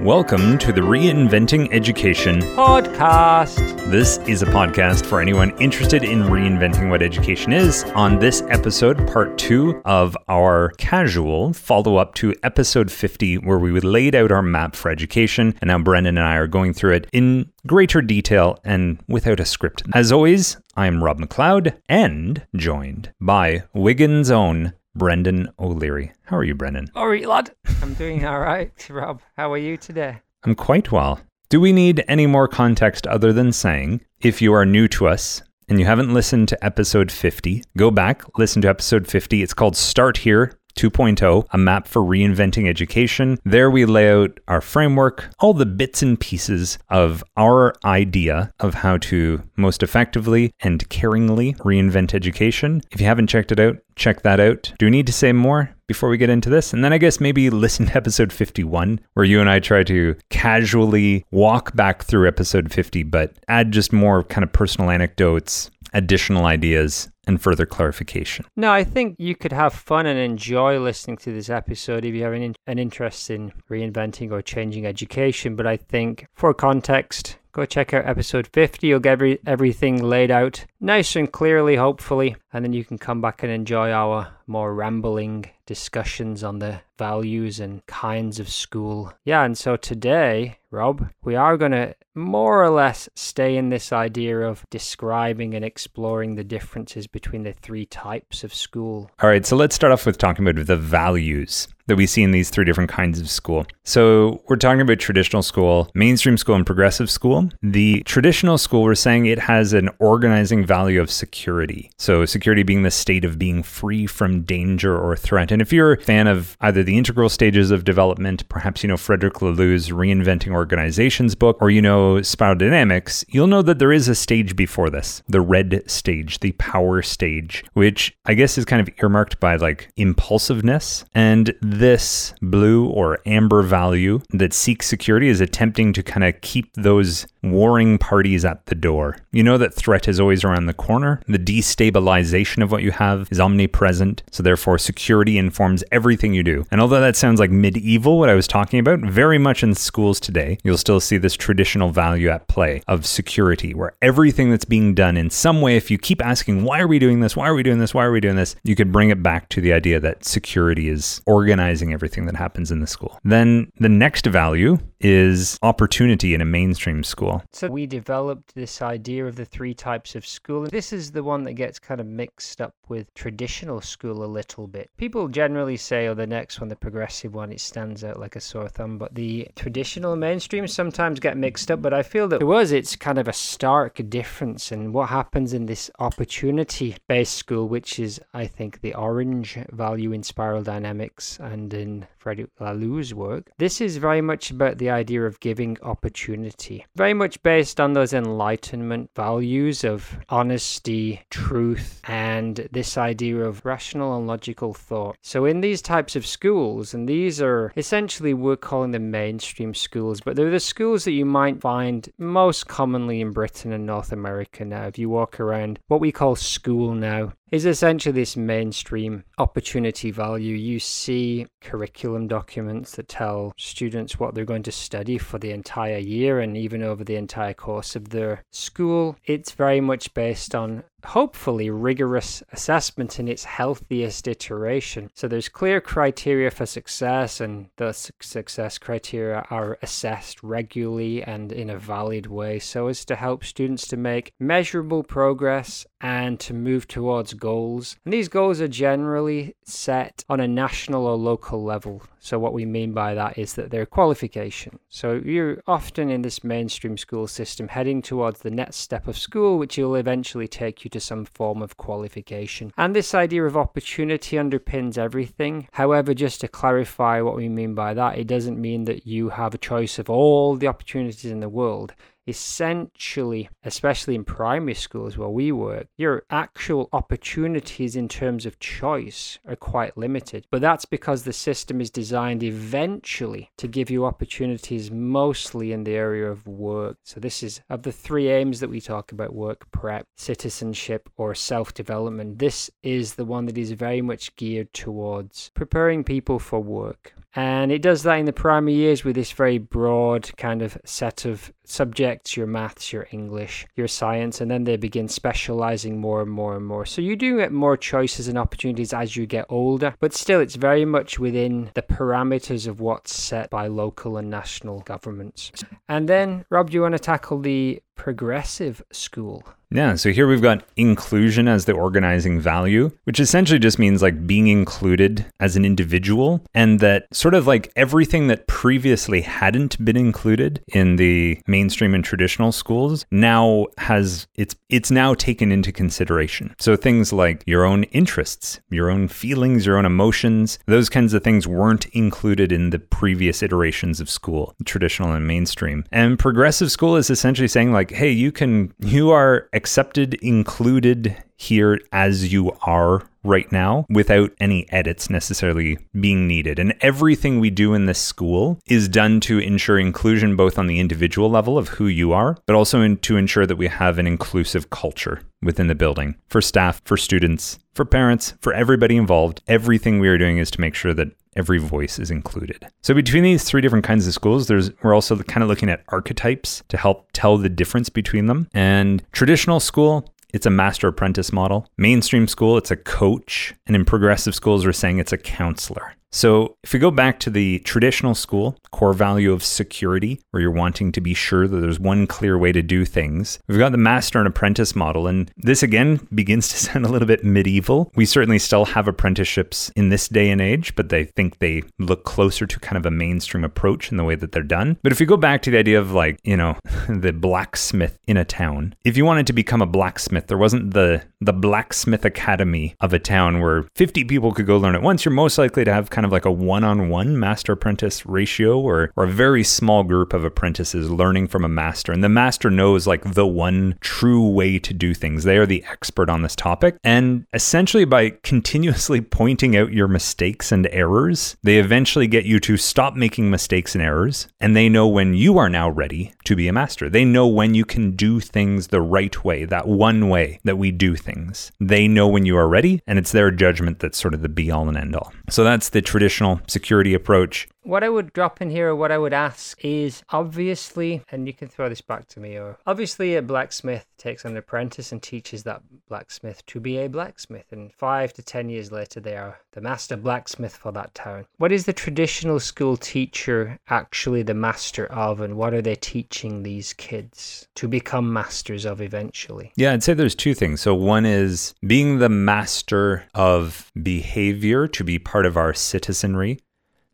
Welcome to the Reinventing Education podcast. This is a podcast for anyone interested in reinventing what education is. On this episode, part two of our casual follow up to episode 50, where we laid out our map for education. And now Brendan and I are going through it in greater detail and without a script. As always, I am Rob McLeod and joined by Wigan's own Brendan O'Leary. How are you, Brendan? All right, lad. I'm doing all right, Rob. How are you today? I'm quite well. Do we need any more context other than saying, if you are new to us and you haven't listened to episode 50, go back, listen to episode 50. It's called Start Here 2.0, a map for reinventing education. There we lay out our framework, all the bits and pieces of our idea of how to most effectively and caringly reinvent education. If you haven't checked it out, check that out. Do we need to say more before we get into this? And then I guess maybe listen to episode 51, where you and I try to casually walk back through episode 50, but add just more kind of personal anecdotes, additional ideas, and further clarification. No, I think you could have fun and enjoy listening to this episode if you have an, in- an interest in reinventing or changing education. But I think for context, go check out episode 50. You'll get every, everything laid out nice and clearly, hopefully. And then you can come back and enjoy our more rambling discussions on the values and kinds of school. Yeah, and so today, Rob, we are going to more or less stay in this idea of describing and exploring the differences between the three types of school. All right, so let's start off with talking about the values that we see in these three different kinds of school. So, we're talking about traditional school, mainstream school, and progressive school. The traditional school, we're saying it has an organizing value of security. So, security being the state of being free from danger or threat. And if you're a fan of either the integral stages of development, perhaps you know Frederic Laloux's Reinventing Organizations book, or you know Spiral Dynamics, you'll know that there is a stage before this, the red stage, the power stage, which I guess is kind of earmarked by like impulsiveness. And this blue or amber value that seeks security is attempting to kind of keep those warring parties at the door. You know that threat is always around the corner. The destabilization of what you have is omnipresent. So, therefore, security informs everything you do. And although that sounds like medieval, what I was talking about, very much in schools today, you'll still see this traditional value at play of security, where everything that's being done in some way, if you keep asking, why are we doing this? Why are we doing this? Why are we doing this? You could bring it back to the idea that security is organizing everything that happens in the school. Then the next value is opportunity in a mainstream school. So we developed this idea of the three types of school. This is the one that gets kind of mixed up with traditional school a little bit. People generally say, oh, the next one, the progressive one, it stands out like a sore thumb. But the traditional mainstream sometimes get mixed up. But I feel that to us, it's kind of a stark difference in what happens in this opportunity based school, which is, I think, the orange value in spiral dynamics and in Frederic Laloux's work. This is very much about the idea of giving opportunity, very much based on those enlightenment values of honesty, truth, and this idea of rational and logical thought. So, in these types of schools, and these are essentially we're calling them mainstream schools, but they're the schools that you might find most commonly in Britain and North America now. If you walk around what we call school now, is essentially this mainstream opportunity value. You see curriculum documents that tell students what they're going to study for the entire year and even over the entire course of their school. It's very much based on hopefully rigorous assessment in its healthiest iteration. So there's clear criteria for success, and those success criteria are assessed regularly and in a valid way so as to help students to make measurable progress and to move towards goals. And these goals are generally set on a national or local level. So, what we mean by that is that they're qualification. So, you're often in this mainstream school system heading towards the next step of school, which will eventually take you to some form of qualification. And this idea of opportunity underpins everything. However, just to clarify what we mean by that, it doesn't mean that you have a choice of all the opportunities in the world essentially, especially in primary schools where we work, your actual opportunities in terms of choice are quite limited. But that's because the system is designed eventually to give you opportunities mostly in the area of work. So, this is of the three aims that we talk about work prep, citizenship, or self development. This is the one that is very much geared towards preparing people for work. And it does that in the primary years with this very broad kind of set of subjects your maths, your English, your science, and then they begin specializing more and more and more. So you do get more choices and opportunities as you get older, but still, it's very much within the parameters of what's set by local and national governments. And then, Rob, do you want to tackle the progressive school? Yeah, so here we've got inclusion as the organizing value, which essentially just means like being included as an individual, and that sort of like everything that previously hadn't been included in the mainstream and traditional schools now has it's it's now taken into consideration. So things like your own interests, your own feelings, your own emotions, those kinds of things weren't included in the previous iterations of school, traditional and mainstream. And progressive school is essentially saying like, hey, you can you are accepted, included here as you are right now without any edits necessarily being needed. And everything we do in this school is done to ensure inclusion both on the individual level of who you are, but also in, to ensure that we have an inclusive culture within the building for staff, for students, for parents, for everybody involved. Everything we are doing is to make sure that every voice is included. So between these three different kinds of schools, there's we're also kind of looking at archetypes to help tell the difference between them. And traditional school it's a master apprentice model. Mainstream school, it's a coach. And in progressive schools, we're saying it's a counselor. So, if we go back to the traditional school core value of security, where you're wanting to be sure that there's one clear way to do things, we've got the master and apprentice model. And this again begins to sound a little bit medieval. We certainly still have apprenticeships in this day and age, but they think they look closer to kind of a mainstream approach in the way that they're done. But if you go back to the idea of like, you know, the blacksmith in a town, if you wanted to become a blacksmith, there wasn't the the blacksmith academy of a town where 50 people could go learn at once. You're most likely to have kind of like a one on one master apprentice ratio or, or a very small group of apprentices learning from a master. And the master knows like the one true way to do things. They are the expert on this topic. And essentially, by continuously pointing out your mistakes and errors, they eventually get you to stop making mistakes and errors. And they know when you are now ready to be a master. They know when you can do things the right way, that one way that we do things. They know when you are ready, and it's their judgment that's sort of the be all and end all. So that's the traditional security approach. What I would drop in here, or what I would ask, is obviously, and you can throw this back to me, or obviously a blacksmith takes an apprentice and teaches that blacksmith to be a blacksmith, and five to ten years later, they are the master blacksmith for that town. What is the traditional school teacher actually the master of, and what are they teaching these kids to become masters of eventually? Yeah, I'd say there's two things. So, one is being the master of behavior to be part of our citizenry.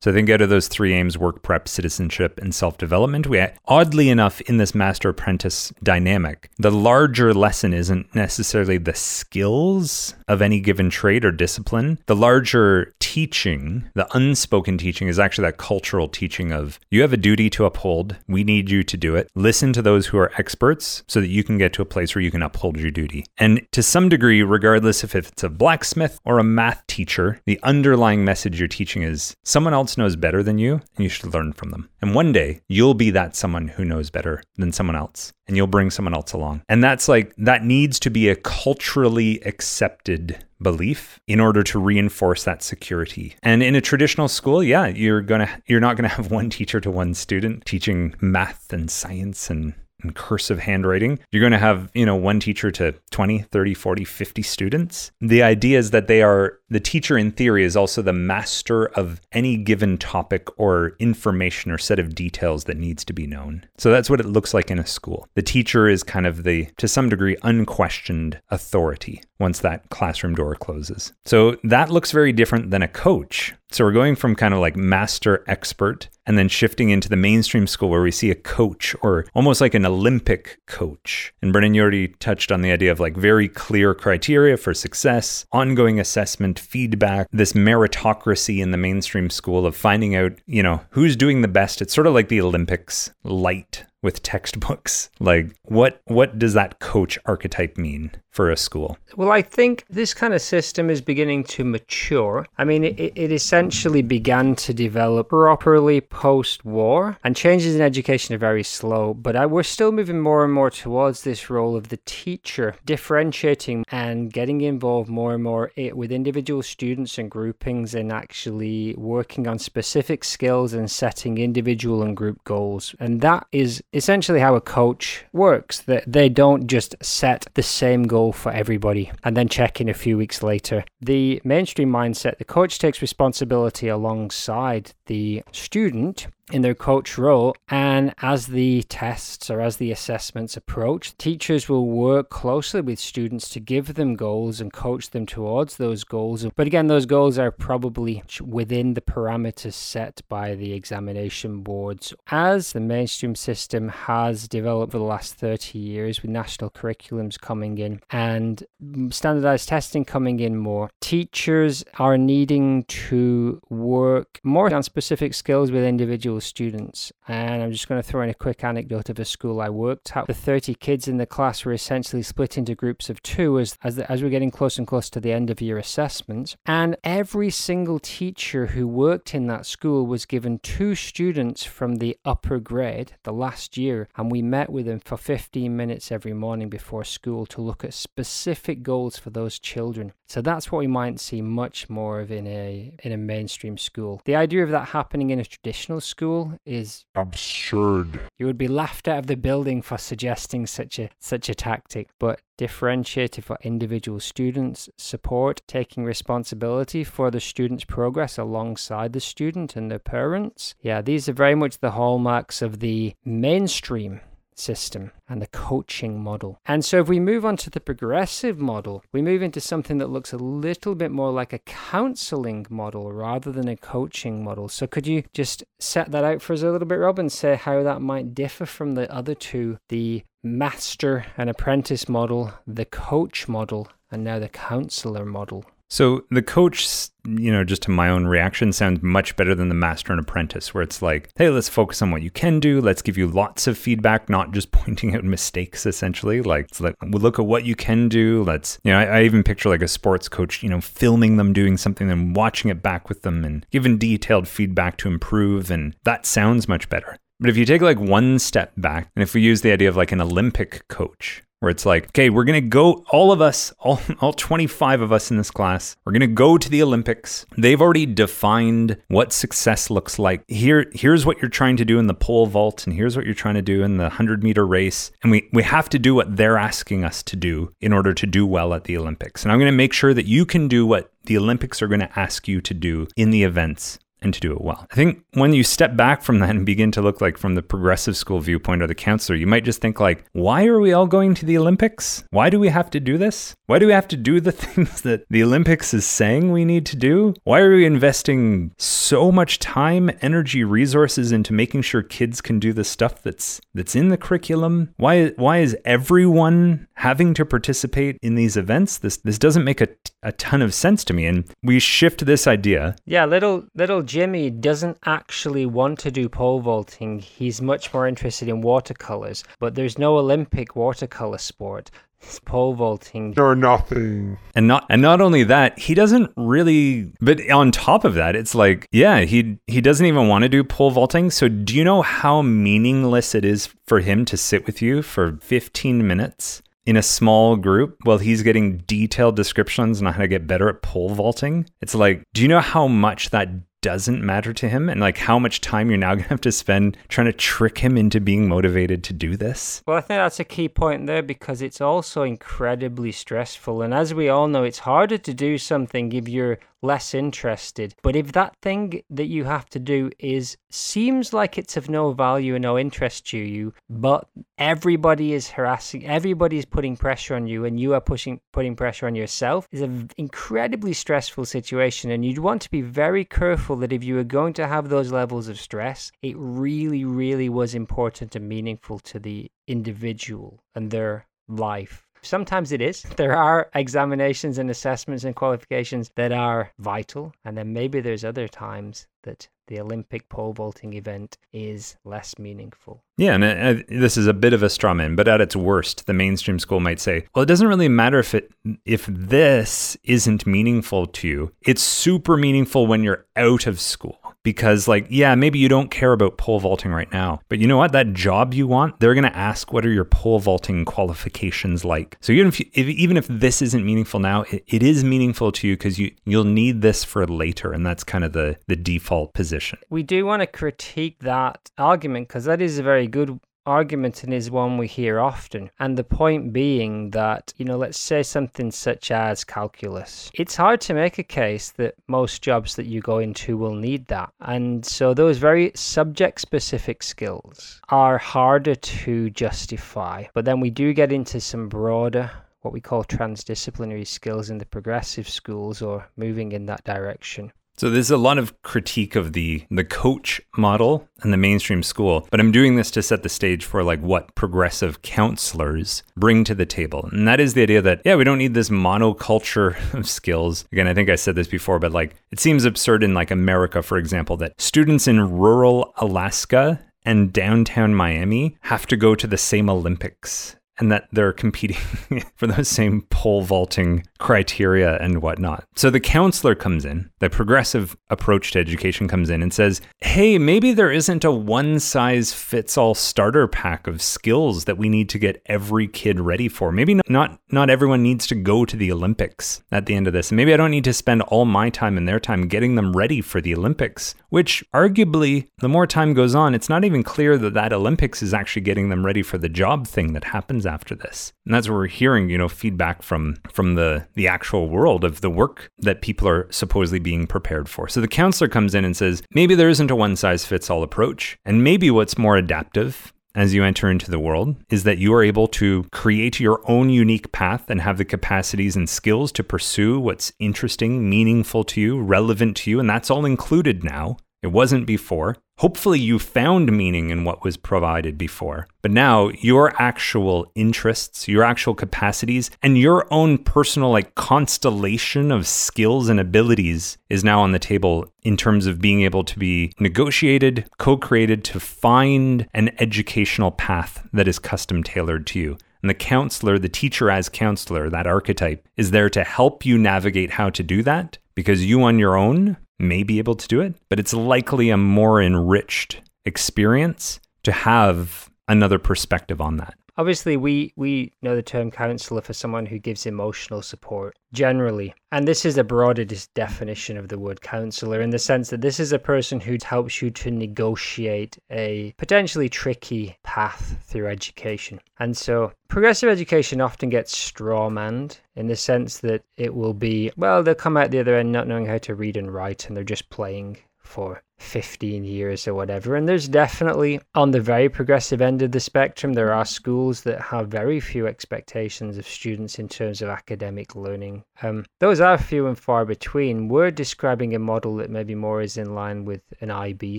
So I think out of those three aims, work prep, citizenship, and self development, we oddly enough in this master apprentice dynamic, the larger lesson isn't necessarily the skills of any given trade or discipline. The larger teaching, the unspoken teaching, is actually that cultural teaching of you have a duty to uphold. We need you to do it. Listen to those who are experts so that you can get to a place where you can uphold your duty. And to some degree, regardless if it's a blacksmith or a math teacher, the underlying message you're teaching is someone else else knows better than you, and you should learn from them. And one day, you'll be that someone who knows better than someone else, and you'll bring someone else along. And that's like, that needs to be a culturally accepted belief in order to reinforce that security. And in a traditional school, yeah, you're going to you're not going to have one teacher to one student teaching math and science and and cursive handwriting, you're going to have, you know, one teacher to 20, 30, 40, 50 students. The idea is that they are, the teacher in theory is also the master of any given topic or information or set of details that needs to be known. So that's what it looks like in a school. The teacher is kind of the, to some degree, unquestioned authority once that classroom door closes. So that looks very different than a coach. So we're going from kind of like master expert and then shifting into the mainstream school where we see a coach or almost like an Olympic coach. And Brendan, you already touched on the idea of like very clear criteria for success, ongoing assessment, feedback, this meritocracy in the mainstream school of finding out, you know, who's doing the best. It's sort of like the Olympics light with textbooks. Like what what does that coach archetype mean for a school? Well, I think this kind of system is beginning to mature. I mean, it, it essentially began to develop properly post war, and changes in education are very slow, but I, we're still moving more and more towards this role of the teacher, differentiating and getting involved more and more with individual students and groupings and actually working on specific skills and setting individual and group goals. And that is essentially how a coach works, that they don't just set the same goal for everybody and then check in a few weeks later. The mainstream mindset, the coach takes responsibility alongside the student in their coach role. And as the tests or as the assessments approach, teachers will work closely with students to give them goals and coach them towards those goals. But again, those goals are probably within the parameters set by the examination boards. As the mainstream system has developed for the last 30 years, with national curriculums coming in and standardized testing coming in more, teachers are needing to work more on specific skills with individual students. And I'm just going to throw in a quick anecdote of a school I worked at. The 30 kids in the class were essentially split into groups of two as, as, the, as we're getting close and close to the end of year assessments. And every single teacher who worked in that school was given two students from the upper grade the last year. And we met with them for 15 minutes every morning before school to look at specific goals for those children. So that's what we might see much more of in a in a mainstream school. The idea of that happening in a traditional school is absurd. You would be laughed out of the building for suggesting such a such a tactic, but differentiated for individual students, support, taking responsibility for the student's progress alongside the student and their parents. Yeah, these are very much the hallmarks of the mainstream system and the coaching model. And so if we move on to the progressive model, we move into something that looks a little bit more like a counseling model rather than a coaching model. So could you just set that out for us a little bit, Rob, and say how that might differ from the other two, the master and apprentice model, the coach model, and now the counselor model? So the coach, you know, just to my own reaction, sounds much better than the master and apprentice, where it's like, hey, let's focus on what you can do. Let's give you lots of feedback, not just pointing out mistakes, essentially. Like, like we'll look at what you can do. Let's, you know, I, I even picture like a sports coach, you know, filming them doing something and watching it back with them and giving detailed feedback to improve. And that sounds much better. But if you take like one step back, and if we use the idea of like an Olympic coach, where it's like, okay, we're going to go, all of us, all, all 25 of us in this class, we're going to go to the Olympics. They've already defined what success looks like. Here, here's what you're trying to do in the pole vault, and here's what you're trying to do in the 100 meter race. And we, we have to do what they're asking us to do in order to do well at the Olympics. And I'm going to make sure that you can do what the Olympics are going to ask you to do in the events and to do it well. I think when you step back from that and begin to look like from the progressive school viewpoint or the counselor, you might just think like, why are we all going to the Olympics? Why do we have to do this? Why do we have to do the things that the Olympics is saying we need to do? Why are we investing so much time, energy, resources into making sure kids can do the stuff that's that's in the curriculum? Why why is everyone having to participate in these events? This this doesn't make a, a ton of sense to me and we shift this idea. Yeah, little little Jimmy doesn't actually want to do pole vaulting. He's much more interested in watercolors, but there's no Olympic watercolor sport. It's pole vaulting or nothing. And not and not only that, he doesn't really but on top of that, it's like, yeah, he he doesn't even want to do pole vaulting. So do you know how meaningless it is for him to sit with you for 15 minutes? In a small group while he's getting detailed descriptions on how to get better at pole vaulting. It's like, do you know how much that doesn't matter to him and like how much time you're now going to have to spend trying to trick him into being motivated to do this. Well, I think that's a key point there because it's also incredibly stressful. And as we all know, it's harder to do something if you're less interested. But if that thing that you have to do is seems like it's of no value and no interest to you, but everybody is harassing, everybody is putting pressure on you, and you are pushing putting pressure on yourself, is an incredibly stressful situation. And you'd want to be very careful that if you are going to have those levels of stress, it really, really was important and meaningful to the individual and their life Sometimes it is. There are examinations and assessments and qualifications that are vital, and then maybe there's other times that the Olympic pole vaulting event is less meaningful. Yeah, and uh, this is a bit of a straw man, but at its worst, the mainstream school might say, "Well, it doesn't really matter if it if this isn't meaningful to you. It's super meaningful when you're out of school." Because like yeah maybe you don't care about pole vaulting right now but you know what? That job you want they're going to ask what are your pole vaulting qualifications like. So even if, you, if even if this isn't meaningful now it, it is meaningful to you because you you'll need this for later and that's kind of the the default position. We do want to critique that argument because that is a very good argument and is one we hear often. And the point being that, you know, let's say something such as calculus. It's hard to make a case that most jobs that you go into will need that. And so those very subject specific skills are harder to justify. But then we do get into some broader what we call transdisciplinary skills in the progressive schools or moving in that direction. So there's a lot of critique of the the coach model and the mainstream school, but I'm doing this to set the stage for like what progressive counselors bring to the table. And that is the idea that yeah, we don't need this monoculture of skills. Again, I think I said this before, but like it seems absurd in like America, for example, that students in rural Alaska and downtown Miami have to go to the same Olympics and that they're competing for those same pole vaulting criteria and whatnot. So the counselor comes in, the progressive approach to education comes in and says, hey, maybe there isn't a one size fits all starter pack of skills that we need to get every kid ready for. Maybe not, not everyone needs to go to the Olympics at the end of this. maybe I don't need to spend all my time and their time getting them ready for the Olympics, which arguably, the more time goes on, it's not even clear that that Olympics is actually getting them ready for the job thing that happens after this. And that's where we're hearing, you know, feedback from from the the actual world of the work that people are supposedly being prepared for. So the counselor comes in and says, maybe there isn't a one size fits all approach, and maybe what's more adaptive as you enter into the world is that you are able to create your own unique path and have the capacities and skills to pursue what's interesting, meaningful to you, relevant to you, and that's all included now. It wasn't before. Hopefully, you found meaning in what was provided before. But now, your actual interests, your actual capacities, and your own personal, like, constellation of skills and abilities is now on the table in terms of being able to be negotiated, co created to find an educational path that is custom tailored to you. And the counselor, the teacher as counselor, that archetype, is there to help you navigate how to do that because you on your own may be able to do it, but it's likely a more enriched experience to have another perspective on that. Obviously, we, we know the term counselor for someone who gives emotional support generally. And this is a broader definition of the word counselor in the sense that this is a person who helps you to negotiate a potentially tricky path through education. And so progressive education often gets strawmanned in the sense that it will be, well, they'll come out the other end not knowing how to read and write and they're just playing for 15 years or whatever. And there's definitely, on the very progressive end of the spectrum, there are schools that have very few expectations of students in terms of academic learning. Um, those are few and far between. We're describing a model that maybe more is in line with an IB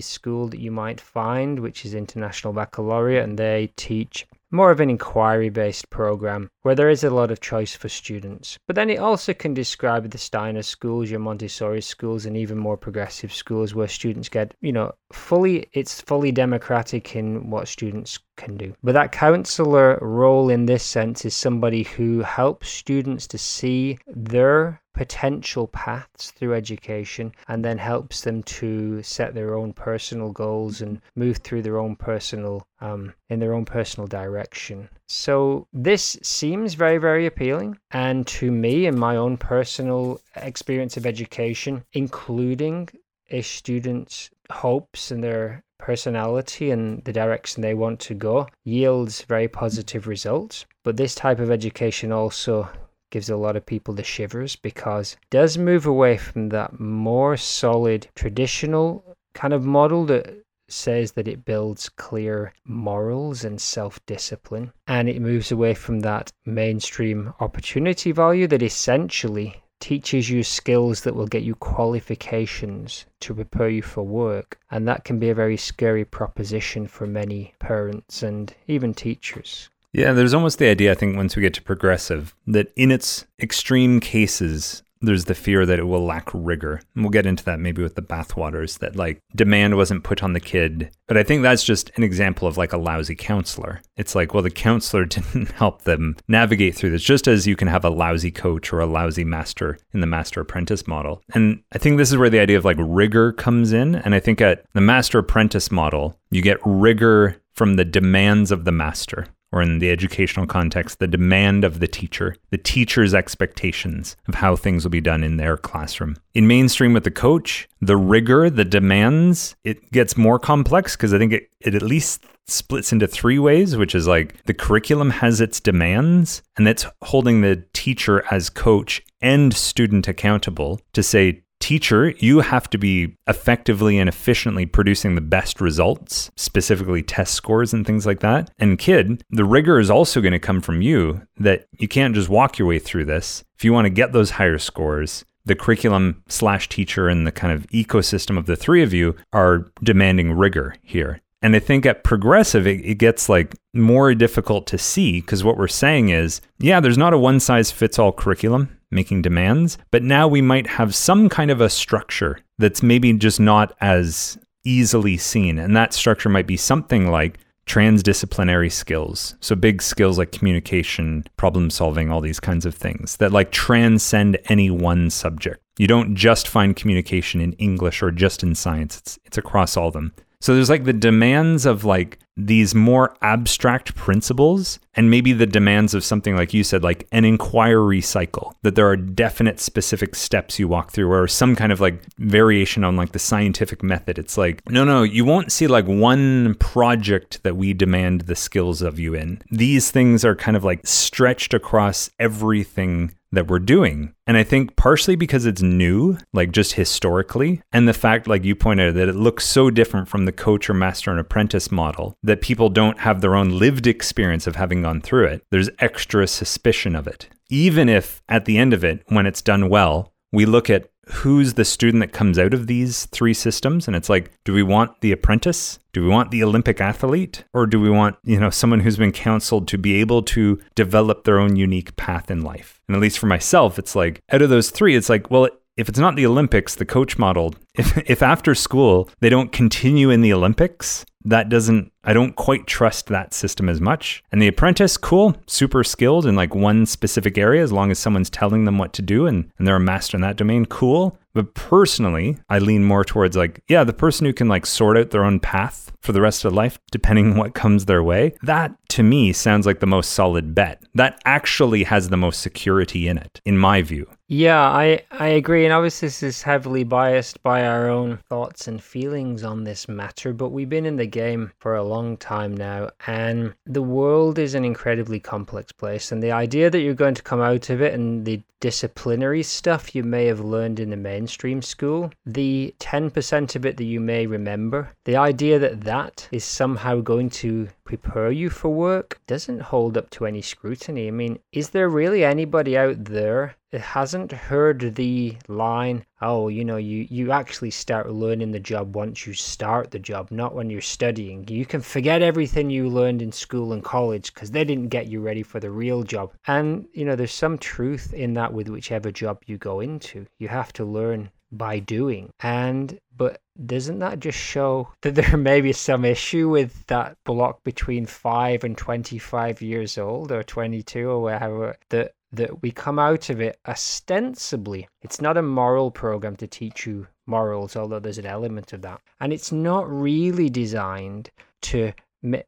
school that you might find, which is International Baccalaureate, and they teach more of an inquiry based program where there is a lot of choice for students. But then it also can describe the Steiner schools, your Montessori schools, and even more progressive schools where students get, you know, fully, it's fully democratic in what students can do. But that counselor role in this sense is somebody who helps students to see their potential paths through education and then helps them to set their own personal goals and move through their own personal um, in their own personal direction. So this seems very very appealing. And to me in my own personal experience of education including a student's hopes and their personality and the direction they want to go yields very positive results. But this type of education also gives a lot of people the shivers because does move away from that more solid traditional kind of model that says that it builds clear morals and self discipline. And it moves away from that mainstream opportunity value that essentially teaches you skills that will get you qualifications to prepare you for work. And that can be a very scary proposition for many parents and even teachers. Yeah, there's almost the idea, I think, once we get to progressive, that in its extreme cases, there's the fear that it will lack rigor. And we'll get into that maybe with the bathwaters that like demand wasn't put on the kid. But I think that's just an example of like a lousy counselor. It's like, well, the counselor didn't help them navigate through this, just as you can have a lousy coach or a lousy master in the master apprentice model. And I think this is where the idea of like rigor comes in. And I think at the master apprentice model, you get rigor from the demands of the master or in the educational context, the demand of the teacher, the teacher's expectations of how things will be done in their classroom. In mainstream with the coach, the rigor, the demands, it gets more complex because I think it, it at least splits into three ways, which is like the curriculum has its demands, and that's holding the teacher as coach and student accountable to say, teacher, you have to be effectively and efficiently producing the best results, specifically test scores and things like that. And kid, the rigor is also going to come from you that you can't just walk your way through this. If you want to get those higher scores, the curriculum slash teacher and the kind of ecosystem of the three of you are demanding rigor here. And I think at progressive, it, it gets like more difficult to see because what we're saying is, yeah, there's not a one size fits all curriculum making demands, but now we might have some kind of a structure that's maybe just not as easily seen. And that structure might be something like transdisciplinary skills. So big skills like communication, problem solving, all these kinds of things that like transcend any one subject. You don't just find communication in English or just in science. It's it's across all of them. So there's like the demands of like these more abstract principles and maybe the demands of something like you said like an inquiry cycle that there are definite specific steps you walk through or some kind of like variation on like the scientific method. It's like no no you won't see like one project that we demand the skills of you in. These things are kind of like stretched across everything that we're doing. And I think partially because it's new, like just historically, and the fact, like you pointed out, that it looks so different from the coach or master and apprentice model that people don't have their own lived experience of having gone through it, there's extra suspicion of it. Even if at the end of it, when it's done well, we look at who's the student that comes out of these three systems? And it's like do we want the apprentice? Do we want the olympic athlete? Or do we want you know someone who's been counseled to be able to develop their own unique path in life? And at least for myself it's like out of those three it's like well if it's not the olympics the coach model if, if after school they don't continue in the olympics that doesn't I don't quite trust that system as much. And the apprentice, cool, super skilled in like one specific area as long as someone's telling them what to do and, and they're a master in that domain, cool. But personally, I lean more towards like, yeah, the person who can like sort out their own path for the rest of life, depending what comes their way. That to me sounds like the most solid bet. That actually has the most security in it, in my view. Yeah, I, I agree. And obviously, this is heavily biased by our own thoughts and feelings on this matter, but we've been in the game for a long time now, and the world is an incredibly complex place. And the idea that you're going to come out of it and the disciplinary stuff you may have learned in the mainstream school, the 10% of it that you may remember, the idea that that is somehow going to prepare you for work doesn't hold up to any scrutiny. I mean, is there really anybody out there that hasn't heard the line, oh, you know, you, you actually start learning the job once you start the job, not when you're studying. You can forget everything you learned in school and college because they didn't get you ready for the real job. And, you know, there's some truth in that with whichever job you go into. You have to learn by doing. And but doesn't that just show that there may be some issue with that block between 5 and 25 years old or 22 or whatever that that we come out of it ostensibly? It's not a moral program to teach you morals although there's an element of that. And it's not really designed to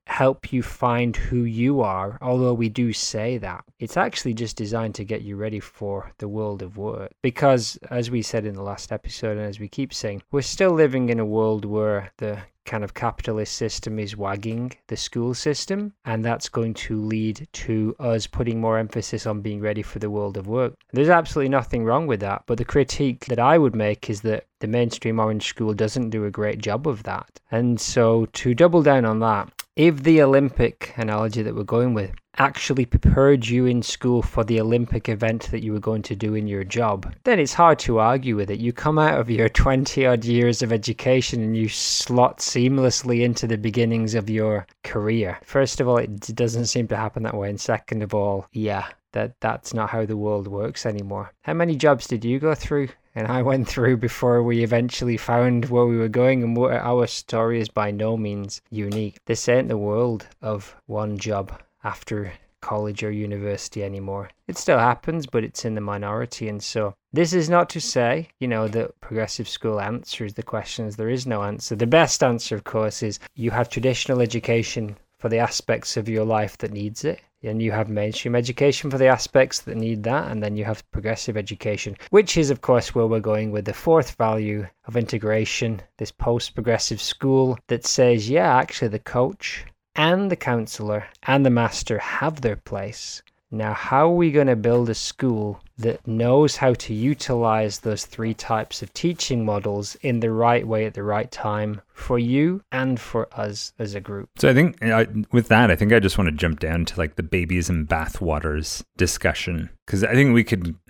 help you find who you are, although we do say that. It's actually just designed to get you ready for the world of work. Because, as we said in the last episode, and as we keep saying, we're still living in a world where the kind of capitalist system is wagging the school system, and that's going to lead to us putting more emphasis on being ready for the world of work. There's absolutely nothing wrong with that, but the critique that I would make is that the mainstream orange school doesn't do a great job of that. And so, to double down on that, if the Olympic analogy that we're going with actually prepared you in school for the Olympic event that you were going to do in your job, then it's hard to argue with it. You come out of your 20 odd years of education and you slot seamlessly into the beginnings of your career. First of all, it doesn't seem to happen that way. And second of all, yeah, that that's not how the world works anymore. How many jobs did you go through? And I went through before we eventually found where we were going, and what our story is by no means unique. This ain't the world of one job after college or university anymore. It still happens, but it's in the minority. And so, this is not to say, you know, that progressive school answers the questions. There is no answer. The best answer, of course, is you have traditional education for the aspects of your life that needs it. And you have mainstream education for the aspects that need that, and then you have progressive education, which is, of course, where we're going with the fourth value of integration, this post progressive school that says, yeah, actually, the coach and the counselor and the master have their place. Now, how are we going to build a school that knows how to utilize those three types of teaching models in the right way at the right time for you and for us as a group? So, I think uh, with that, I think I just want to jump down to like the babies and bathwaters discussion because I think we could.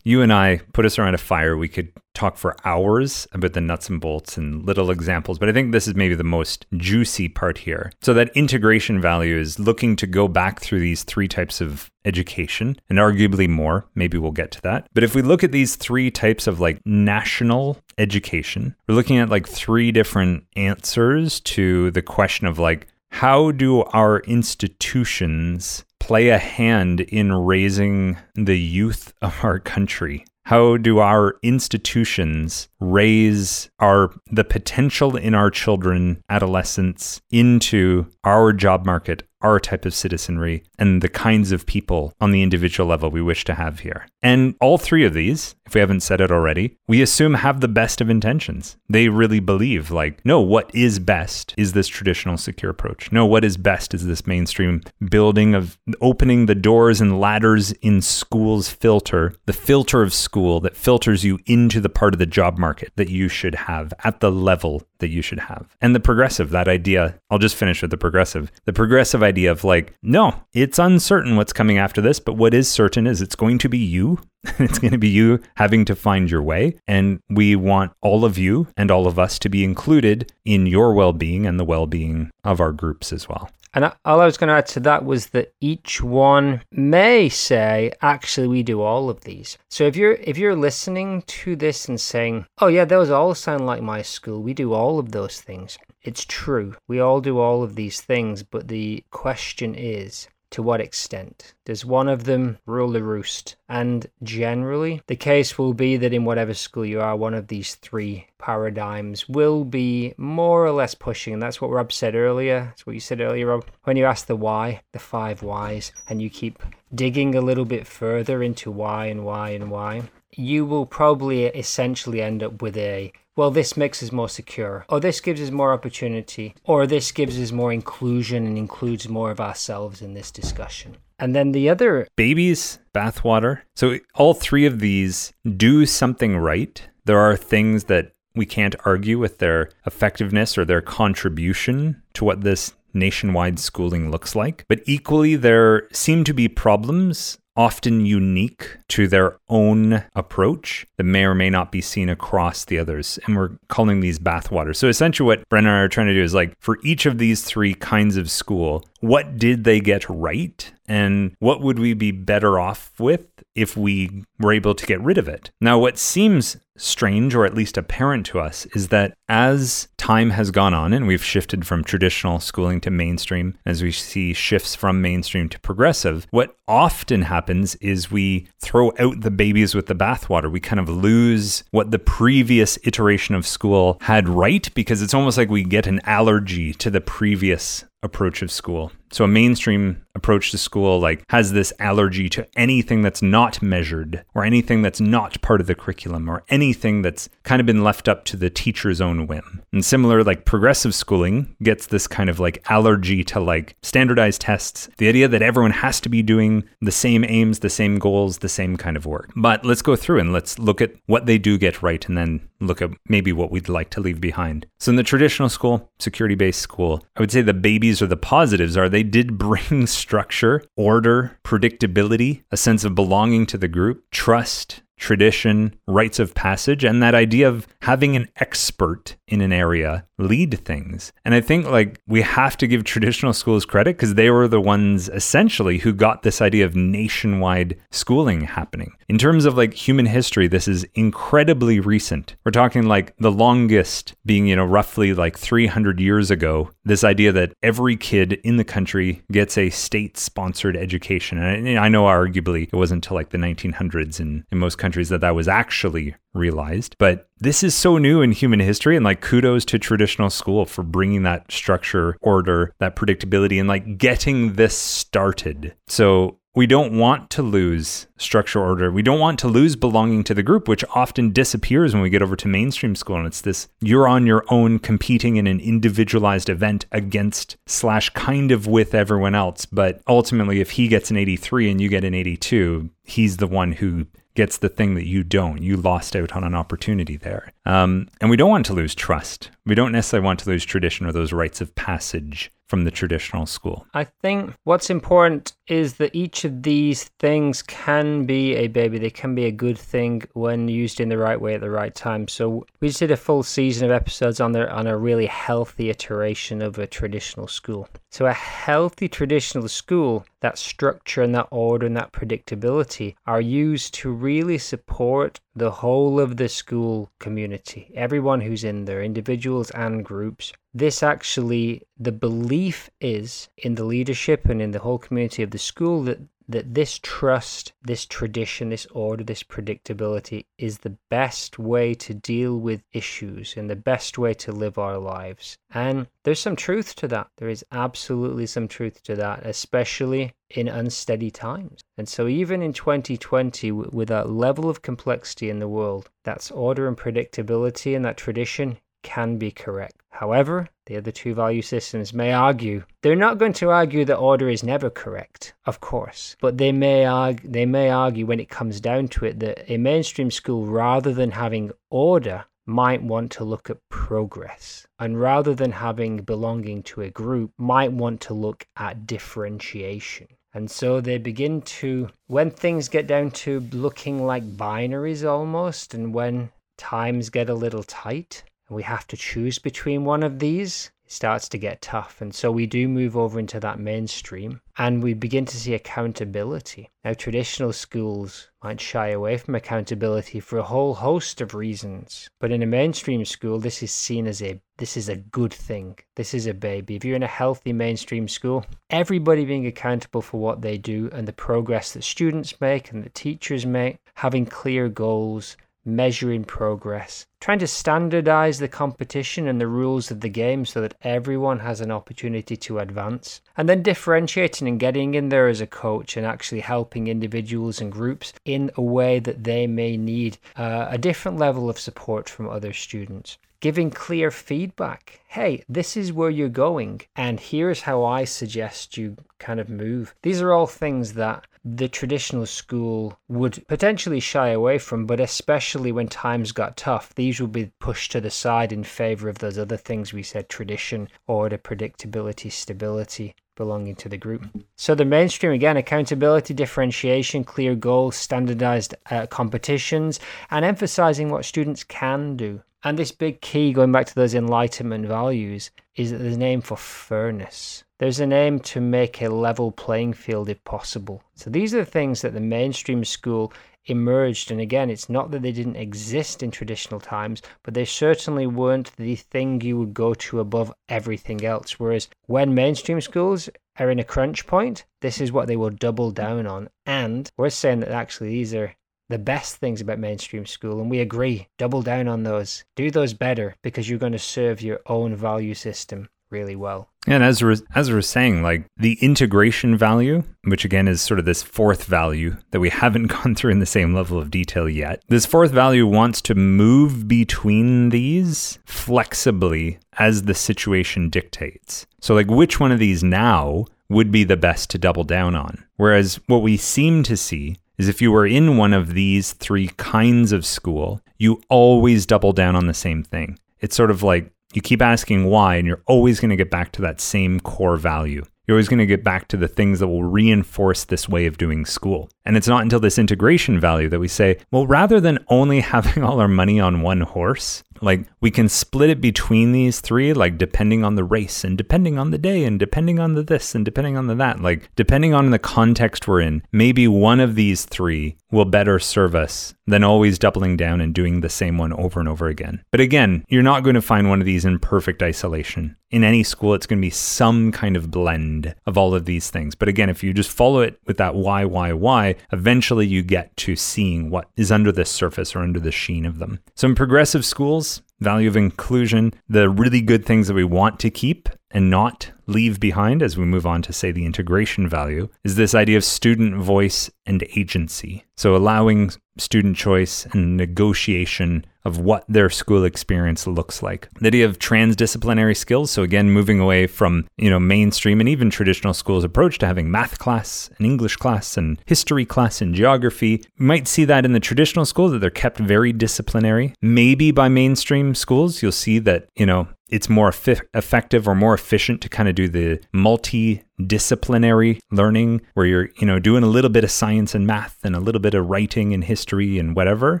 you and I put us around a fire, we could talk for hours about the nuts and bolts and little examples, but I think this is maybe the most juicy part here. So, that integration value is looking to go back through these three types of education and arguably more. Maybe we'll get to that. But if we look at these three types of like national education, we're looking at like three different answers to the question of like, how do our institutions play a hand in raising the youth of our country? How do our institutions raise our the potential in our children, adolescents into our job market, our type of citizenry and the kinds of people on the individual level we wish to have here. And all three of these, if we haven't said it already, we assume have the best of intentions. They really believe, like, no, what is best is this traditional secure approach. No, what is best is this mainstream building of opening the doors and ladders in schools filter, the filter of school that filters you into the part of the job market that you should have at the level that you should have. And the progressive, that idea, I'll just finish with the progressive. The progressive idea of like, no, it's uncertain what's coming after this, but what is certain is it's going to be you. it's going to be you having to find your way. And we want all of you and all of us to be included in your well being and the well being of our groups as well. And all I was going to add to that was that each one may say, actually, we do all of these. So if you're if you're listening to this and saying, oh yeah, those all sound like my school, we do all of those things. It's true. We all do all of these things, but the question is, to what extent? Does one of them rule the roost? And generally, the case will be that in whatever school you are, one of these three paradigms will be more or less pushing. And that's what Rob said earlier. That's what you said earlier, Rob. When you ask the why, the five whys, and you keep digging a little bit further into why and why and why, you will probably essentially end up with a well, this makes us more secure, or this gives us more opportunity, or this gives us more inclusion and includes more of ourselves in this discussion. And then the other babies, bathwater. So all three of these do something right. There are things that we can't argue with their effectiveness or their contribution to what this nationwide schooling looks like. But equally, there seem to be problems often unique to their own approach that may or may not be seen across the others. And we're calling these bathwaters. So essentially, what Brendan and I are trying to do is like for each of these three kinds of school, what did they get right? And what would we be better off with if we were able to get rid of it? Now, what seems strange, or at least apparent to us, is that as time has gone on and we've shifted from traditional schooling to mainstream, as we see shifts from mainstream to progressive, what often happens is we throw out the babies with the bathwater. We kind of lose what the previous iteration of school had right because it's almost like we get an allergy to the previous approach of school. So a mainstream approach to school like has this allergy to anything that's not measured or anything that's not part of the curriculum or anything that's kind of been left up to the teacher's own whim. And similar like progressive schooling gets this kind of like allergy to like standardized tests, the idea that everyone has to be doing the same aims, the same goals, the same kind of work. But let's go through and let's look at what they do get right and then look at maybe what we'd like to leave behind. So in the traditional school, security-based school, I would say the babies or the positives are they did bring structure, order, predictability, a sense of belonging to the group, trust, tradition, rites of passage, and that idea of having an expert in an area lead things. And I think like we have to give traditional schools credit because they were the ones essentially who got this idea of nationwide schooling happening. In terms of like human history, this is incredibly recent. We're talking like the longest being, you know, roughly like 300 years ago, this idea that every kid in the country gets a state sponsored education. And I know arguably it wasn't until like the 1900s in, in most countries that that was actually realized. But this is so new in human history. And like kudos to traditional school for bringing that structure, order, that predictability, and like getting this started. So we don't want to lose structure order. We don't want to lose belonging to the group, which often disappears when we get over to mainstream school. And it's this you're on your own competing in an individualized event against slash kind of with everyone else. But ultimately, if he gets an 83 and you get an 82, he's the one who gets the thing that you don't. You lost out on an opportunity there. Um, and we don't want to lose trust. We don't necessarily want to lose tradition or those rites of passage from the traditional school. I think what's important is that each of these things can be a baby. They can be a good thing when used in the right way at the right time. So we just did a full season of episodes on the on a really healthy iteration of a traditional school. So a healthy traditional school, that structure and that order and that predictability are used to really support the whole of the school community, everyone who's in there, individuals and groups. This actually, the belief is in the leadership and in the whole community of the school that that this trust, this tradition, this order, this predictability is the best way to deal with issues and the best way to live our lives. And there's some truth to that. There is absolutely some truth to that, especially in unsteady times. And so, even in 2020, with that level of complexity in the world, that's order and predictability and that tradition can be correct. However, the other two value systems may argue. They're not going to argue that order is never correct, of course, but they may argue, they may argue when it comes down to it that a mainstream school, rather than having order, might want to look at progress. And rather than having belonging to a group, might want to look at differentiation. And so they begin to, when things get down to looking like binaries almost, and when times get a little tight, and we have to choose between one of these, it starts to get tough. And so we do move over into that mainstream and we begin to see accountability. Now, traditional schools might shy away from accountability for a whole host of reasons. But in a mainstream school, this is seen as a this is a good thing. This is a baby. If you're in a healthy mainstream school, everybody being accountable for what they do and the progress that students make and the teachers make, having clear goals, measuring progress, trying to standardize the competition and the rules of the game so that everyone has an opportunity to advance, and then differentiating and getting in there as a coach and actually helping individuals and groups in a way that they may need uh, a different level of support from other students giving clear feedback. Hey, this is where you're going, and here's how I suggest you kind of move. These are all things that the traditional school would potentially shy away from, but especially when times got tough, these would be pushed to the side in favor of those other things we said tradition, order, predictability, stability belonging to the group. So the mainstream again accountability, differentiation, clear goals, standardized uh, competitions, and emphasizing what students can do. And this big key, going back to those enlightenment values, is that there's an aim for fairness. There's an aim to make a level playing field if possible. So these are the things that the mainstream school emerged. And again, it's not that they didn't exist in traditional times, but they certainly weren't the thing you would go to above everything else. Whereas when mainstream schools are in a crunch point, this is what they will double down on. And we're saying that actually these are the best things about mainstream school, and we agree. Double down on those. Do those better because you're going to serve your own value system really well. And as we're, as we're saying, like the integration value, which again is sort of this fourth value that we haven't gone through in the same level of detail yet. This fourth value wants to move between these flexibly as the situation dictates. So, like, which one of these now would be the best to double down on? Whereas what we seem to see is if you were in one of these three kinds of school, you always double down on the same thing. It's sort of like you keep asking why, and you're always going to get back to that same core value. You're always going to get back to the things that will reinforce this way of doing school. And it's not until this integration value that we say, well, rather than only having all our money on one horse, like we can split it between these three, like depending on the race and depending on the day and depending on the this and depending on the that, like depending on the context we're in, maybe one of these three will better serve us than always doubling down and doing the same one over and over again. But again, you're not going to find one of these in perfect isolation. In any school, it's going to be some kind of blend of all of these things. But again, if you just follow it with that why, why, why, eventually you get to seeing what is under the surface or under the sheen of them. So in progressive schools, value of inclusion, the really good things that we want to keep and not leave behind as we move on to, say, the integration value is this idea of student voice and agency. So, allowing student choice and negotiation of what their school experience looks like. The idea of transdisciplinary skills. So, again, moving away from, you know, mainstream and even traditional schools' approach to having math class and English class and history class and geography. You might see that in the traditional schools that they're kept very disciplinary. Maybe by mainstream schools, you'll see that, you know, it's more effective or more efficient to kind of do the multidisciplinary learning where you're, you know, doing a little bit of science and math and a little bit of writing and history and whatever,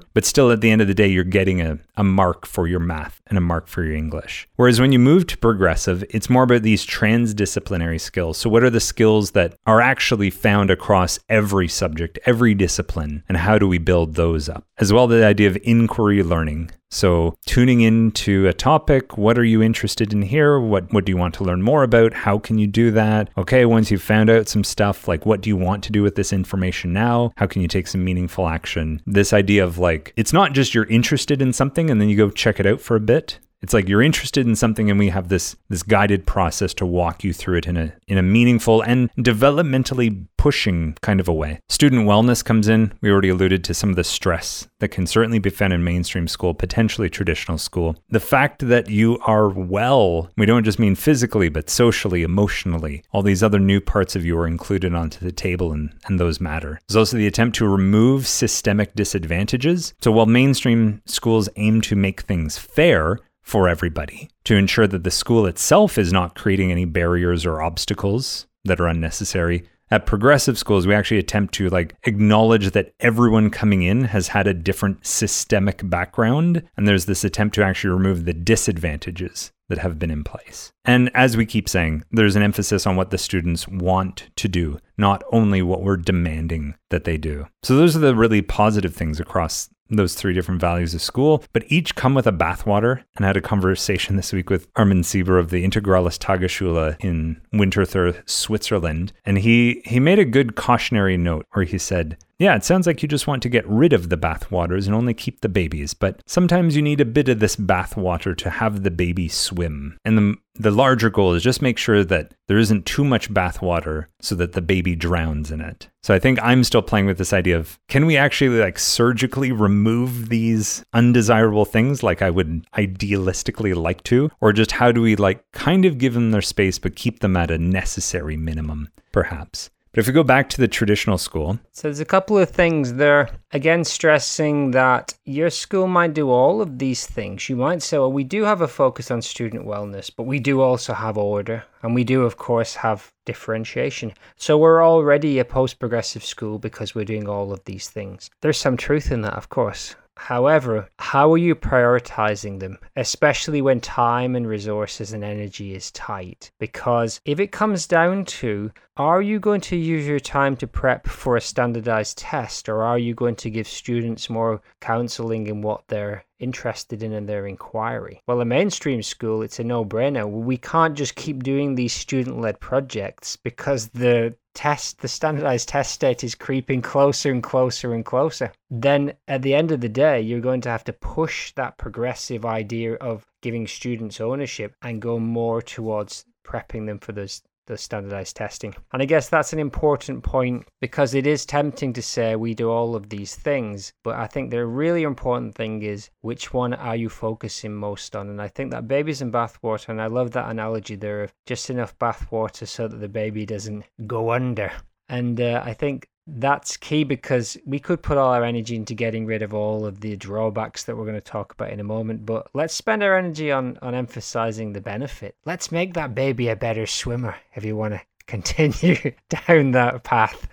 but still at the end of the day you're getting a, a mark for your math and a mark for your English. Whereas when you move to progressive, it's more about these transdisciplinary skills. So what are the skills that are actually found across every subject, every discipline, and how do we build those up? As well the idea of inquiry learning so, tuning into a topic, what are you interested in here? What what do you want to learn more about? How can you do that? Okay, once you've found out some stuff, like what do you want to do with this information now? How can you take some meaningful action? This idea of like it's not just you're interested in something and then you go check it out for a bit. It's like you're interested in something and we have this this guided process to walk you through it in a in a meaningful and developmentally pushing kind of a way. Student wellness comes in. We already alluded to some of the stress that can certainly be found in mainstream school, potentially traditional school. The fact that you are well, we don't just mean physically, but socially, emotionally. All these other new parts of you are included onto the table and, and those matter. There's also the attempt to remove systemic disadvantages. So while mainstream schools aim to make things fair, for everybody to ensure that the school itself is not creating any barriers or obstacles that are unnecessary. At progressive schools, we actually attempt to like acknowledge that everyone coming in has had a different systemic background, and there's this attempt to actually remove the disadvantages that have been in place. And as we keep saying, there's an emphasis on what the students want to do, not only what we're demanding that they do. So those are the really positive things across those three different values of school, but each come with a bathwater. And I had a conversation this week with Armin Sieber of the Integrales Tagesschule in Winterthur, Switzerland. And he, he made a good cautionary note where he said, yeah, it sounds like you just want to get rid of the bathwaters and only keep the babies, but sometimes you need a bit of this bathwater to have the baby swim. And the, the larger goal is just make sure that there isn't too much bathwater so that the baby drowns in it. So I think I'm still playing with this idea of can we actually like surgically remove these undesirable things like I would idealistically like to? Or just how do we like kind of give them their space but keep them at a necessary minimum, perhaps? But if we go back to the traditional school. So there's a couple of things there. Again, stressing that your school might do all of these things. You might say, well, we do have a focus on student wellness, but we do also have order. And we do, of course, have differentiation. So we're already a post progressive school because we're doing all of these things. There's some truth in that, of course. However, how are you prioritizing them, especially when time and resources and energy is tight? Because if it comes down to are you going to use your time to prep for a standardized test, or are you going to give students more counseling in what they're interested in in their inquiry? Well, a mainstream school, it's a no brainer. We can't just keep doing these student led projects because the test, the standardized test state is creeping closer and closer and closer. Then at the end of the day, you're going to have to push that progressive idea of giving students ownership and go more towards prepping them for those the standardized testing. And I guess that's an important point because it is tempting to say we do all of these things, but I think the really important thing is which one are you focusing most on? And I think that babies in bathwater, and I love that analogy there of just enough bathwater so that the baby doesn't go under. And uh, I think that's key because we could put all our energy into getting rid of all of the drawbacks that we're going to talk about in a moment but let's spend our energy on on emphasizing the benefit let's make that baby a better swimmer if you want to continue down that path.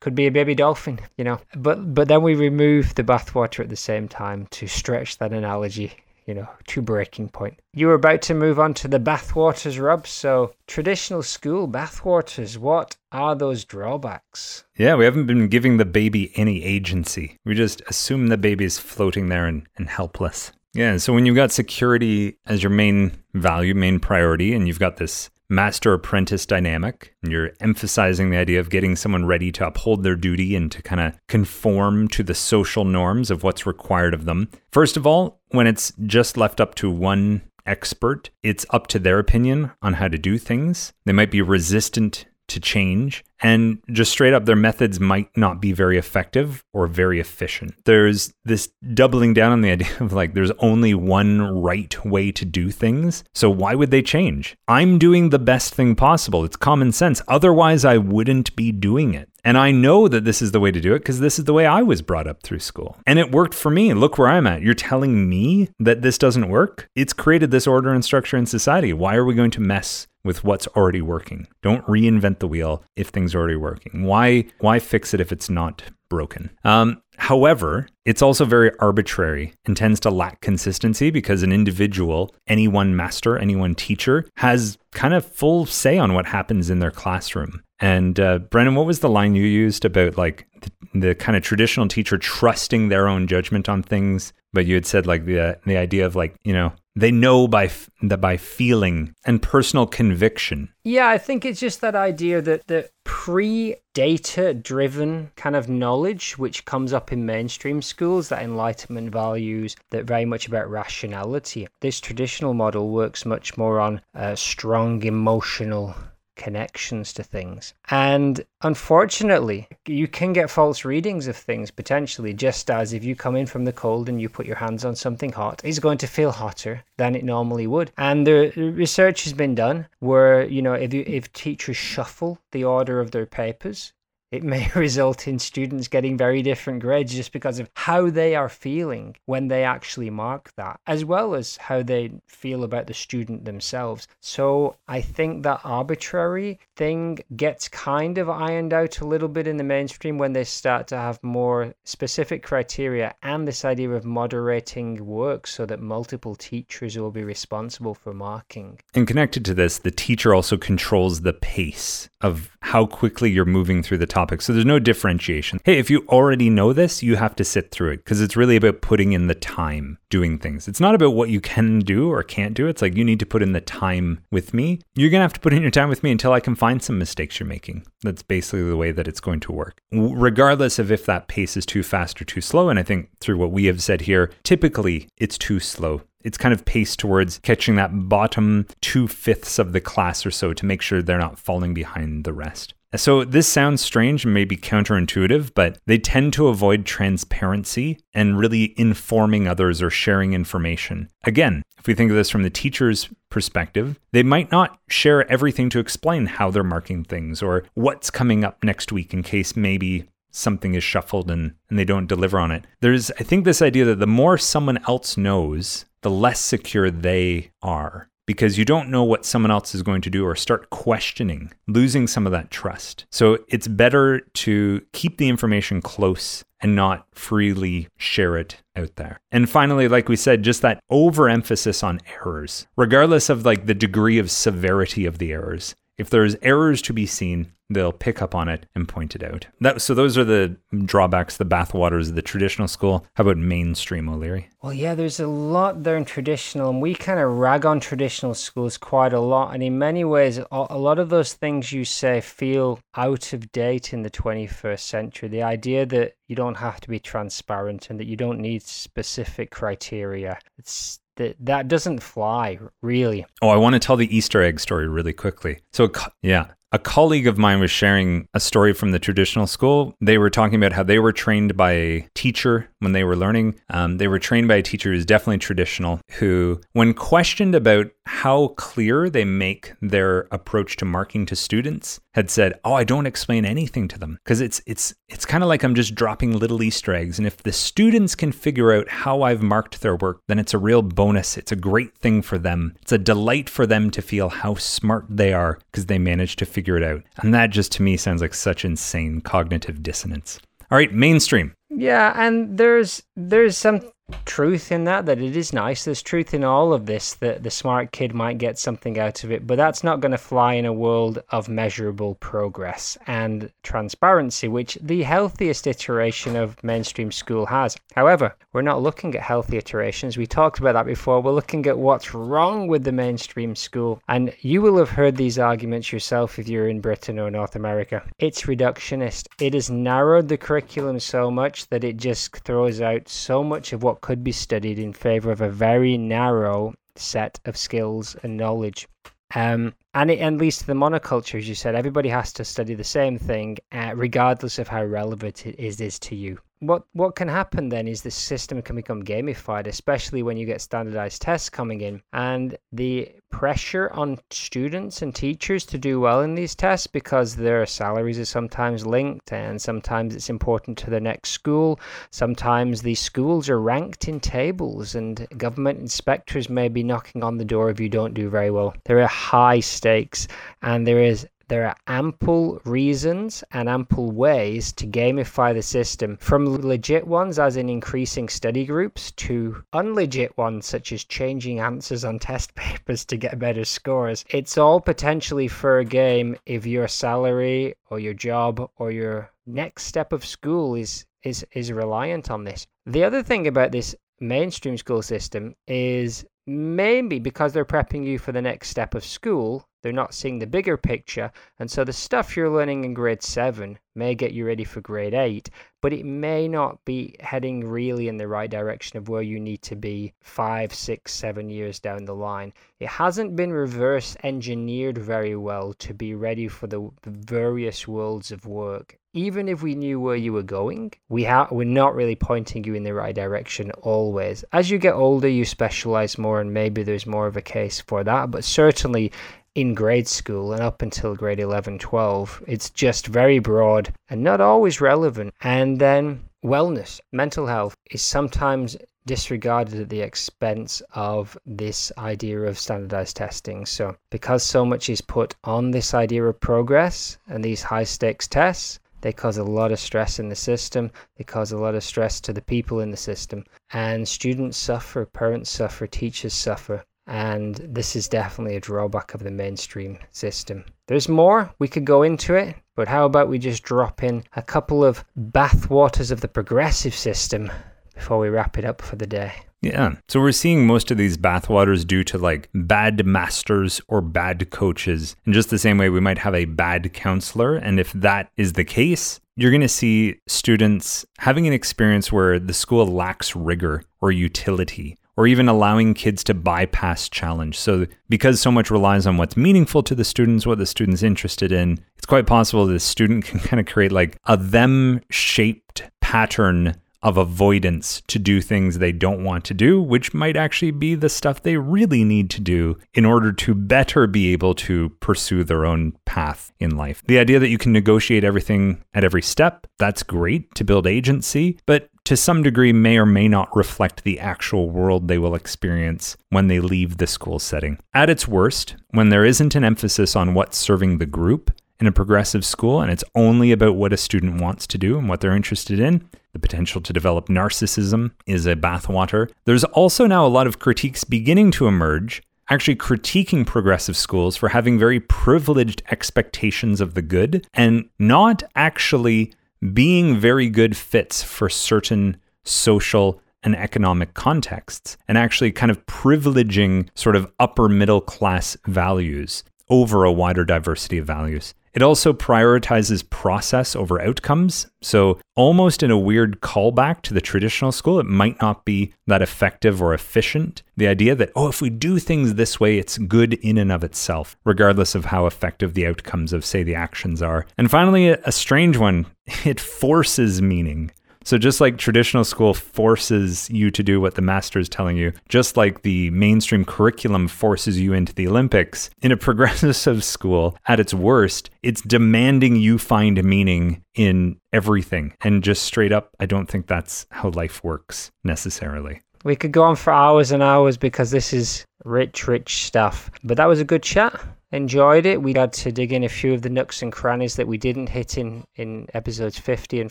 Could be a baby dolphin, you know. But but then we remove the bathwater at the same time to stretch that analogy you know, to breaking point. You were about to move on to the bathwaters, Rob. So, traditional school bathwaters, what are those drawbacks? Yeah, we haven't been giving the baby any agency. We just assume the baby's floating there and, and helpless. Yeah, so when you've got security as your main value, main priority, and you've got this master apprentice dynamic, and you're emphasizing the idea of getting someone ready to uphold their duty and to kind of conform to the social norms of what's required of them. First of all, when it's just left up to one expert, it's up to their opinion on how to do things. They might be resistant to change. And just straight up, their methods might not be very effective or very efficient. There's this doubling down on the idea of like, there's only one right way to do things. So why would they change? I'm doing the best thing possible. It's common sense. Otherwise, I wouldn't be doing it. And I know that this is the way to do it because this is the way I was brought up through school. And it worked for me. Look where I'm at. You're telling me that this doesn't work? It's created this order and structure in society. Why are we going to mess with what's already working. Don't reinvent the wheel if things are already working. Why why fix it if it's not broken? Um, however, it's also very arbitrary and tends to lack consistency because an individual, any one master, any one teacher, has kind of full say on what happens in their classroom. And uh, Brendan, what was the line you used about like the, the kind of traditional teacher trusting their own judgment on things? But you had said like the the idea of like you know they know by that by feeling and personal conviction. Yeah, I think it's just that idea that the pre-data driven kind of knowledge which comes up in mainstream schools, that enlightenment values, that very much about rationality. This traditional model works much more on a strong emotional connections to things. And unfortunately, you can get false readings of things potentially, just as if you come in from the cold and you put your hands on something hot, it's going to feel hotter than it normally would. And the research has been done where, you know, if, you, if teachers shuffle the order of their papers, it may result in students getting very different grades just because of how they are feeling when they actually mark that, as well as how they feel about the student themselves. So I think that arbitrary thing gets kind of ironed out a little bit in the mainstream when they start to have more specific criteria and this idea of moderating work so that multiple teachers will be responsible for marking. And connected to this, the teacher also controls the pace of how quickly you're moving through the topic. So there's no differentiation. Hey, if you already know this, you have to sit through it because it's really about putting in the time doing things. It's not about what you can do or can't do. It's like you need to put in the time with me. You're going to have to put in your time with me until I can find some mistakes you're making. That's basically the way that it's going to work, regardless of if that pace is too fast or too slow. And I think through what we have said here, typically it's too slow it's kind of paced towards catching that bottom two fifths of the class or so to make sure they're not falling behind the rest. So, this sounds strange and maybe counterintuitive, but they tend to avoid transparency and really informing others or sharing information. Again, if we think of this from the teacher's perspective, they might not share everything to explain how they're marking things or what's coming up next week in case maybe something is shuffled and, and they don't deliver on it. There's, I think, this idea that the more someone else knows, the less secure they are because you don't know what someone else is going to do or start questioning, losing some of that trust. So it's better to keep the information close and not freely share it out there. And finally, like we said, just that overemphasis on errors, regardless of like the degree of severity of the errors. If there's errors to be seen, they'll pick up on it and point it out. That, so those are the drawbacks, the bathwaters of the traditional school. How about mainstream, O'Leary? Well, yeah, there's a lot there in traditional, and we kind of rag on traditional schools quite a lot. And in many ways, a lot of those things you say feel out of date in the 21st century. The idea that you don't have to be transparent and that you don't need specific criteria. It's that that doesn't fly really. Oh, I want to tell the Easter egg story really quickly. So yeah, a colleague of mine was sharing a story from the traditional school. They were talking about how they were trained by a teacher when they were learning. Um, they were trained by a teacher who's definitely traditional, who, when questioned about how clear they make their approach to marking to students, had said, "Oh, I don't explain anything to them because it's it's it's kind of like I'm just dropping little Easter eggs, and if the students can figure out how I've marked their work, then it's a real bonus. It's a great thing for them. It's a delight for them to feel how smart they are because they managed to figure it out." And that just to me sounds like such insane cognitive dissonance. All right, mainstream. Yeah, and there's there's some truth in that that it is nice. There's truth in all of this that the smart kid might get something out of it but that's not going to fly in a world of measurable progress and transparency which the healthiest iteration of mainstream school has. However we're not looking at healthy iterations. We talked about that before. We're looking at what's wrong with the mainstream school. And you will have heard these arguments yourself if you're in britain or north america. It's reductionist. It has narrowed the curriculum so much that it just throws out so much of what what could be studied in favor of a very narrow set of skills and knowledge. Um, and it and leads to the monoculture, as you said. Everybody has to study the same thing, uh, regardless of how relevant it is, is to you what what can happen then is the system can become gamified, especially when you get standardized tests coming in, and the pressure on students and teachers to do well in these tests because their salaries are sometimes linked, and sometimes it's important to the next school. Sometimes these schools are ranked in tables, and government inspectors may be knocking on the door if you don't do very well. There are high stakes, and there is there are ample reasons and ample ways to gamify the system, from legit ones, as in increasing study groups, to unlegit ones, such as changing answers on test papers to get better scores. It's all potentially for a game if your salary or your job or your next step of school is is is reliant on this. The other thing about this mainstream school system is maybe because they're prepping you for the next step of school, they're not seeing the bigger picture. And so the stuff you're learning in grade seven may get you ready for grade eight, but it may not be heading really in the right direction of where you need to be five, six, seven years down the line. It hasn't been reverse engineered very well to be ready for the various worlds of work. Even if we knew where you were going, we ha- we're not really pointing you in the right direction always. As you get older, you specialize more, and maybe there's more of a case for that. But certainly, in grade school and up until grade 11, 12. It's just very broad and not always relevant. And then wellness, mental health is sometimes disregarded at the expense of this idea of standardized testing. So, because so much is put on this idea of progress and these high stakes tests, they cause a lot of stress in the system. They cause a lot of stress to the people in the system. And students suffer, parents suffer, teachers suffer and this is definitely a drawback of the mainstream system. There's more, we could go into it, but how about we just drop in a couple of bathwaters of the progressive system before we wrap it up for the day? Yeah. So we're seeing most of these bathwaters due to like bad masters or bad coaches. In just the same way we might have a bad counselor. And if that is the case, you're going to see students having an experience where the school lacks rigor or utility or even allowing kids to bypass challenge. So, because so much relies on what's meaningful to the students, what the student's interested in, it's quite possible the student can kind of create like a them shaped pattern of avoidance to do things they don't want to do, which might actually be the stuff they really need to do in order to better be able to pursue their own path in life. The idea that you can negotiate everything at every step, that's great to build agency, but to some degree may or may not reflect the actual world they will experience when they leave the school setting. At its worst, when there isn't an emphasis on what's serving the group, in a progressive school and it's only about what a student wants to do and what they're interested in, the potential to develop narcissism is a bathwater. There's also now a lot of critiques beginning to emerge, actually critiquing progressive schools for having very privileged expectations of the good and not actually being very good fits for certain social and economic contexts, and actually kind of privileging sort of upper middle class values over a wider diversity of values. It also prioritizes process over outcomes. So, almost in a weird callback to the traditional school, it might not be that effective or efficient. The idea that, oh, if we do things this way, it's good in and of itself, regardless of how effective the outcomes of, say, the actions are. And finally, a strange one it forces meaning. So, just like traditional school forces you to do what the master is telling you, just like the mainstream curriculum forces you into the Olympics, in a progressive school, at its worst, it's demanding you find meaning in everything. And just straight up, I don't think that's how life works necessarily. We could go on for hours and hours because this is rich, rich stuff. But that was a good chat. Enjoyed it. We had to dig in a few of the nooks and crannies that we didn't hit in, in episodes 50 and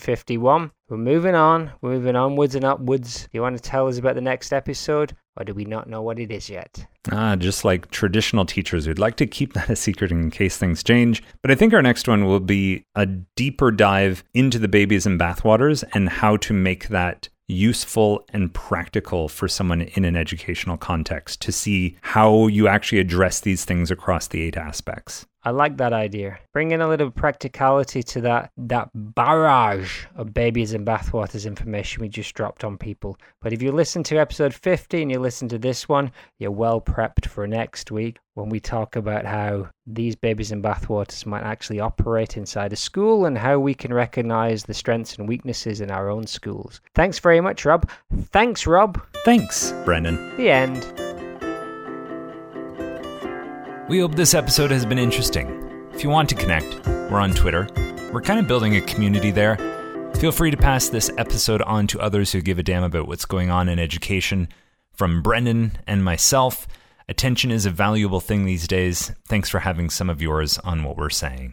51. We're moving on. We're moving onwards and upwards. You want to tell us about the next episode? Or do we not know what it is yet? Ah, just like traditional teachers, we'd like to keep that a secret in case things change. But I think our next one will be a deeper dive into the babies and bathwaters and how to make that useful and practical for someone in an educational context to see how you actually address these things across the eight aspects. I like that idea. Bring in a little practicality to that that barrage of babies and bathwaters information we just dropped on people. But if you listen to episode 50 and you listen to this one, you're well prepped for next week when we talk about how these babies and bathwaters might actually operate inside a school and how we can recognize the strengths and weaknesses in our own schools. Thanks very much, Rob. Thanks, Rob. Thanks, Brendan. The end. We hope this episode has been interesting. If you want to connect, we're on Twitter. We're kind of building a community there. Feel free to pass this episode on to others who give a damn about what's going on in education. From Brendan and myself, attention is a valuable thing these days. Thanks for having some of yours on what we're saying.